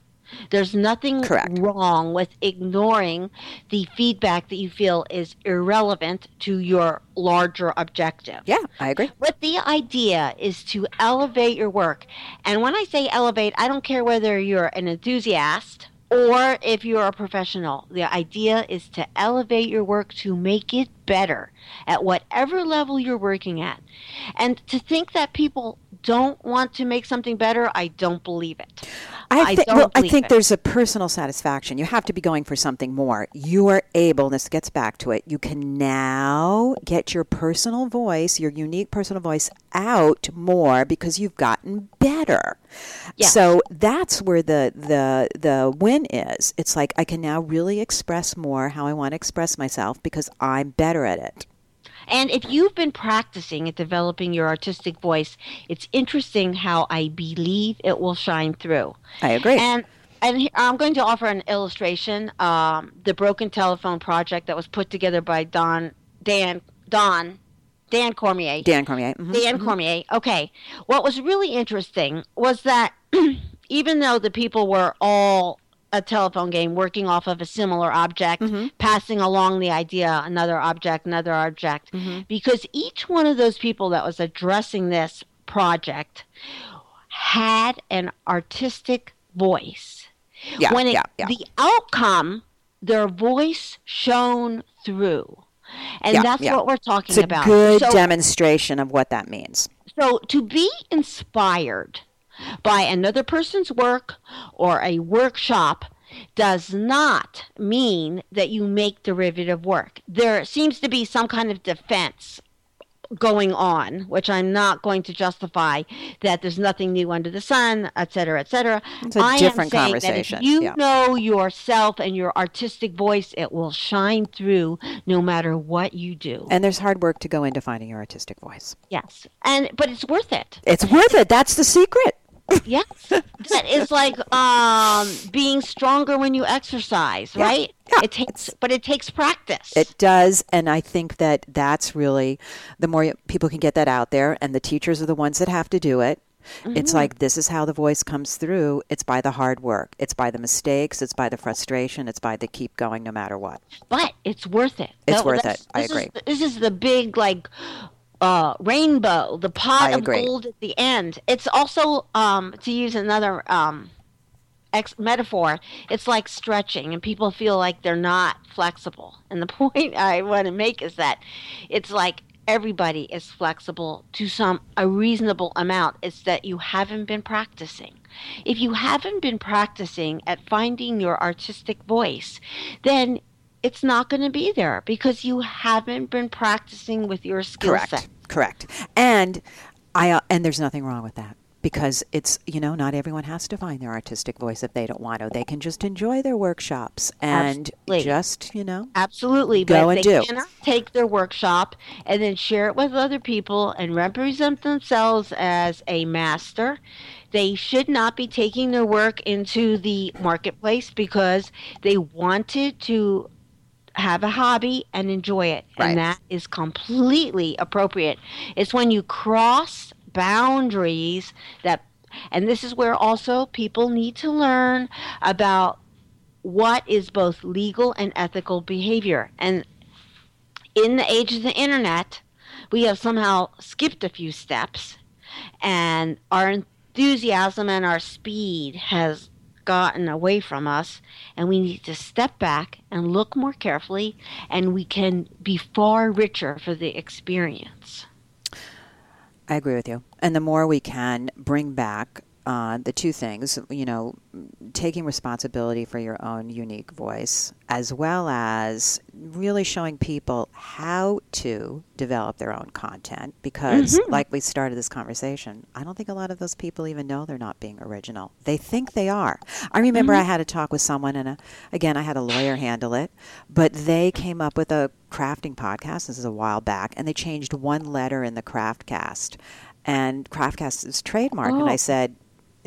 S4: There's nothing
S1: Correct.
S4: wrong with ignoring the feedback that you feel is irrelevant to your larger objective.
S1: yeah i agree
S4: But the idea is to elevate your work. And when I say elevate, I don't care whether you're an enthusiast or if you're a professional. The idea is to elevate your work to make it better at whatever level you're working at. And to think that people don't want to make something better, I don't believe it.
S1: I, thi-
S4: don't
S1: well, I think
S4: it.
S1: there's a personal satisfaction. You have to be going for something more. You are able, this gets back to it, you can now get your personal voice, your unique personal voice out more because you've gotten better.
S4: Yes.
S1: So that's where the, the, the win is. It's like I can now really express more how I want to express myself because I'm better at it.
S4: And if you've been practicing at developing your artistic voice, it's interesting how I believe it will shine through.
S1: I agree.
S4: And and I'm going to offer an illustration. Um, the Broken Telephone project that was put together by Don Dan Don Dan Cormier.
S1: Dan Cormier. mhm.
S4: Dan Cormier. Okay. What was really interesting was that even though the people were all a telephone game working off of a similar object, mm-hmm. passing along the idea, another object, another object, mm-hmm. because each one of those people that was addressing this project had an artistic voice.
S1: Yeah,
S4: when it,
S1: yeah, yeah.
S4: the outcome, their voice shone through. And
S1: Yeah,
S4: that's
S1: yeah.
S4: what we're talking
S1: It's a
S4: about.
S1: good
S4: So-
S1: demonstration of what that means.
S4: so to be inspired by another person's work or a workshop does not mean that you make derivative work. There seems to be some kind of defense going on, which I'm not going to justify that there's nothing new under the sun, et cetera, et cetera.
S1: It's a
S4: I
S1: different
S4: am saying
S1: conversation,
S4: That if you
S1: yeah.
S4: know yourself and your artistic voice, it will shine through no matter what you do.
S1: And there's hard work to go into finding your artistic voice.
S4: yes. And but it's worth it.
S1: It's worth it. That's the secret.
S4: Yes. that is like um, being stronger when you exercise, right?
S1: yeah,
S4: It takes, but it takes practice.
S1: It does, and I think that that's really the more people can get that out there, and the teachers are the ones that have to do it. It's
S4: Mm-hmm.
S1: like this is how the voice comes through. It's by the hard work. It's by the mistakes. It's by the frustration. It's by the keep going no matter what.
S4: but it's worth it.
S1: It's worth it. I
S4: this is-
S1: agree.
S4: this is the big like uh, rainbow, the pot of gold at the end. It's also um, to use another um, ex- metaphor. It's like stretching, and people feel like they're not flexible. And the point I want to make is that it's like everybody is flexible to some a reasonable amount. It's that you haven't been practicing. If you haven't been practicing at finding your artistic voice, then it's not going to be there because you haven't been practicing with your skill
S1: Correct.
S4: set.
S1: Correct. And I uh, and there's nothing wrong with that because it's you know not everyone has to find their artistic voice if they don't want to. They can just enjoy their workshops and
S4: Absolutely.
S1: just you know
S4: Absolutely.
S1: Go
S4: but
S1: and
S4: they
S1: do.
S4: take their workshop and then share it with other people and represent themselves as a master. They should not be taking their work into the marketplace because they wanted to have a hobby and enjoy it.
S1: Right.
S4: And that is completely appropriate. It's when you cross boundaries that, and this is where also people need to learn about what is both legal and ethical behavior. And in the age of the internet, we have somehow skipped a few steps, and our enthusiasm and our speed has gotten away from us, and we need to step back and look more carefully, and we can be far richer for the experience.
S1: I agree with you. And the more we can bring back uh, the two things, you know, taking responsibility for your own unique voice, as well as really showing people how to develop their own content. Because, mm-hmm. like we started this conversation, I don't think a lot of those people even know they're not being original. They think they are. I remember mm-hmm. I had a talk with someone, and a, again, I had a lawyer handle it, but they came up with a crafting podcast. This is a while back, and they changed one letter in the craftcast. And craftcast is trademark. And I
S4: Oh.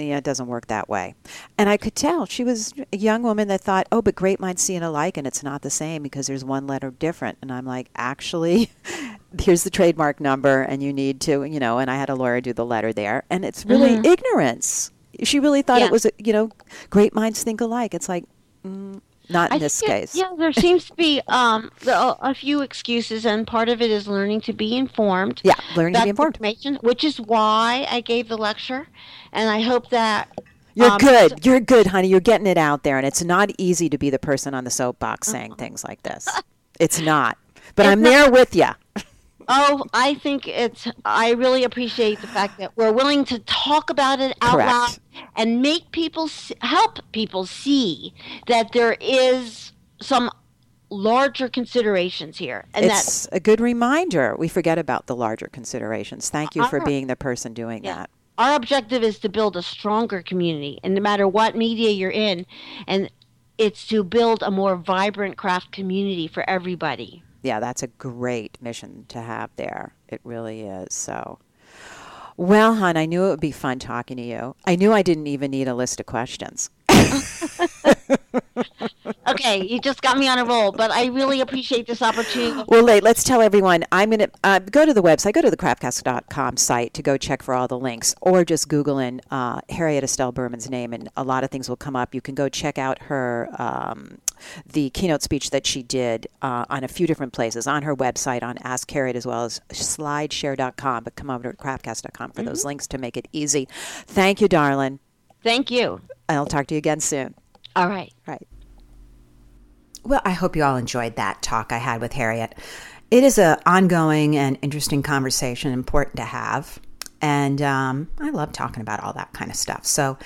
S1: Yeah, it doesn't work that way. And I could tell she was a young woman that thought, oh, but great minds see and alike, and it's not the same because there's one letter different. And I'm like, actually, here's the trademark number, and you need to, you know, and I had a lawyer do the letter there. And it's really ignorance. She really thought
S4: Yeah.
S1: it was, a, you know, great minds think alike. It's like, mm, not in
S4: I
S1: this
S4: think it-
S1: case.
S4: Yeah, there seems to be um, a, a few excuses, and part of it is learning to be informed.
S1: Yeah, learning to be informed.
S4: Information, which is why I gave the lecture, and I hope that
S1: You're
S4: um,
S1: good. You're good, honey. You're getting it out there, and it's not easy to be the person on the soapbox saying things like this. It's not. But
S4: It's
S1: I'm
S4: not-
S1: there with you.
S4: Oh, I think it's. I really appreciate the fact that we're willing to talk about it out
S1: Correct.
S4: loud and make people help people see that there is some larger considerations here, and
S1: It's a good reminder. We forget about the larger considerations. Thank you for
S4: Our-
S1: being the person doing
S4: Yeah.
S1: that.
S4: our objective is to build a stronger community, and no matter what media you're in, and it's to build a more vibrant craft community for everybody.
S1: Yeah, that's a great mission to have there. It really is. So, well, hon, I knew it would be fun talking to you. I knew I didn't even need a list of questions.
S4: Okay, you just got me on a roll, but I really appreciate this opportunity.
S1: Well, Late, let's tell everyone. I'm going to uh, go to the website, go to the craftcast.com site to go check for all the links, or just Google in uh, Harriet Estel Berman's name, and a lot of things will come up. You can go check out her um, the keynote speech that she did uh, on a few different places on her website, on Ask Harriet, as well as slideshare.com. But come over to craftcast.com for those links to make it easy. Thank you, darling.
S4: Thank you.
S1: I'll talk to you again soon.
S4: All right.
S1: Right. Well, I hope you all enjoyed that talk I had with Harriet. It is an ongoing and interesting conversation, important to have. And um, I love talking about all that kind of stuff. So,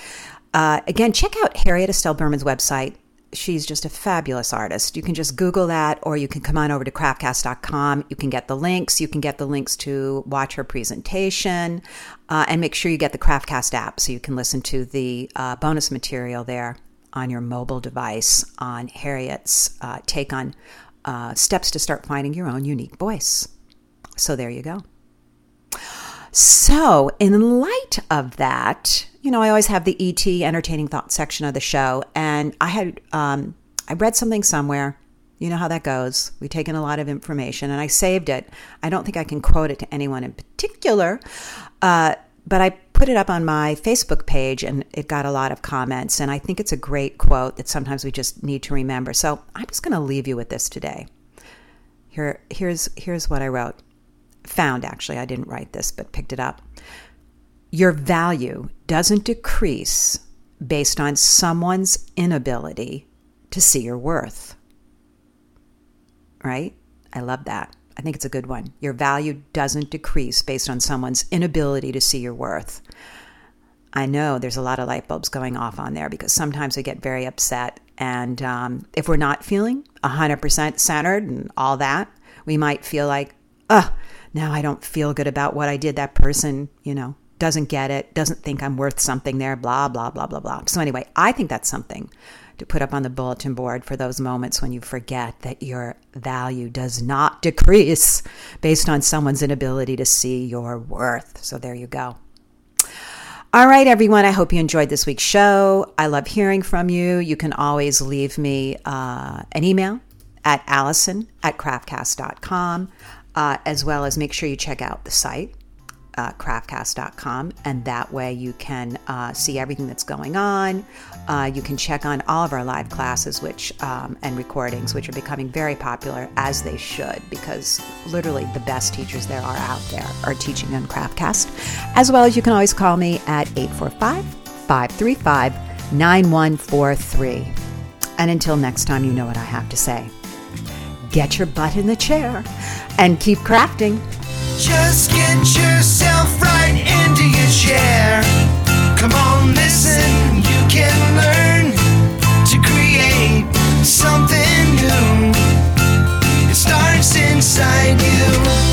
S1: uh, again, check out Harriet Estel Berman's website. She's just a fabulous artist. You can just Google that, or you can come on over to craftcast.com. You can get the links. You can get the links to watch her presentation, uh, and make sure you get the Craftcast app so you can listen to the uh, bonus material there on your mobile device on Harriet's uh, take on uh, steps to start finding your own unique voice. So there you go. So, in light of that, you know, I always have the ET entertaining thought section of the show, and I had um, I read something somewhere. You know how that goes. We take in a lot of information, and I saved it. I don't think I can quote it to anyone in particular, uh, but I put it up on my Facebook page, and it got a lot of comments. And I think it's a great quote that sometimes we just need to remember. So I'm just going to leave you with this today. Here, here's here's what I wrote found actually. I didn't write this, but picked it up. Your value doesn't decrease based on someone's inability to see your worth. Right? I love that. I think it's a good one. Your value doesn't decrease based on someone's inability to see your worth. I know there's a lot of light bulbs going off on there because sometimes we get very upset. And um, if we're not feeling 100% centered and all that, we might feel like, oh, now I don't feel good about what I did. That person, you know, doesn't get it, doesn't think I'm worth something there, blah, blah, blah, blah, blah. So, anyway, I think that's something to put up on the bulletin board for those moments when you forget that your value does not decrease based on someone's inability to see your worth. So, there you go. All right, everyone. I hope you enjoyed this week's show. I love hearing from you. You can always leave me uh, an email at allison at craftcast.com, uh, as well as make sure you check out the site, uh, craftcast.com, and that way you can uh, see everything that's going on. Uh, you can check on all of our live classes, which um, and recordings, which are becoming very popular as they should, because literally the best teachers there are out there are teaching on Craftcast. As well as you can always call me at 845 535 9143. And until next time, you know what I have to say get your butt in the chair and keep crafting.
S2: Just get yourself right into your chair. Come on, listen, you can learn to create something new. It starts inside you.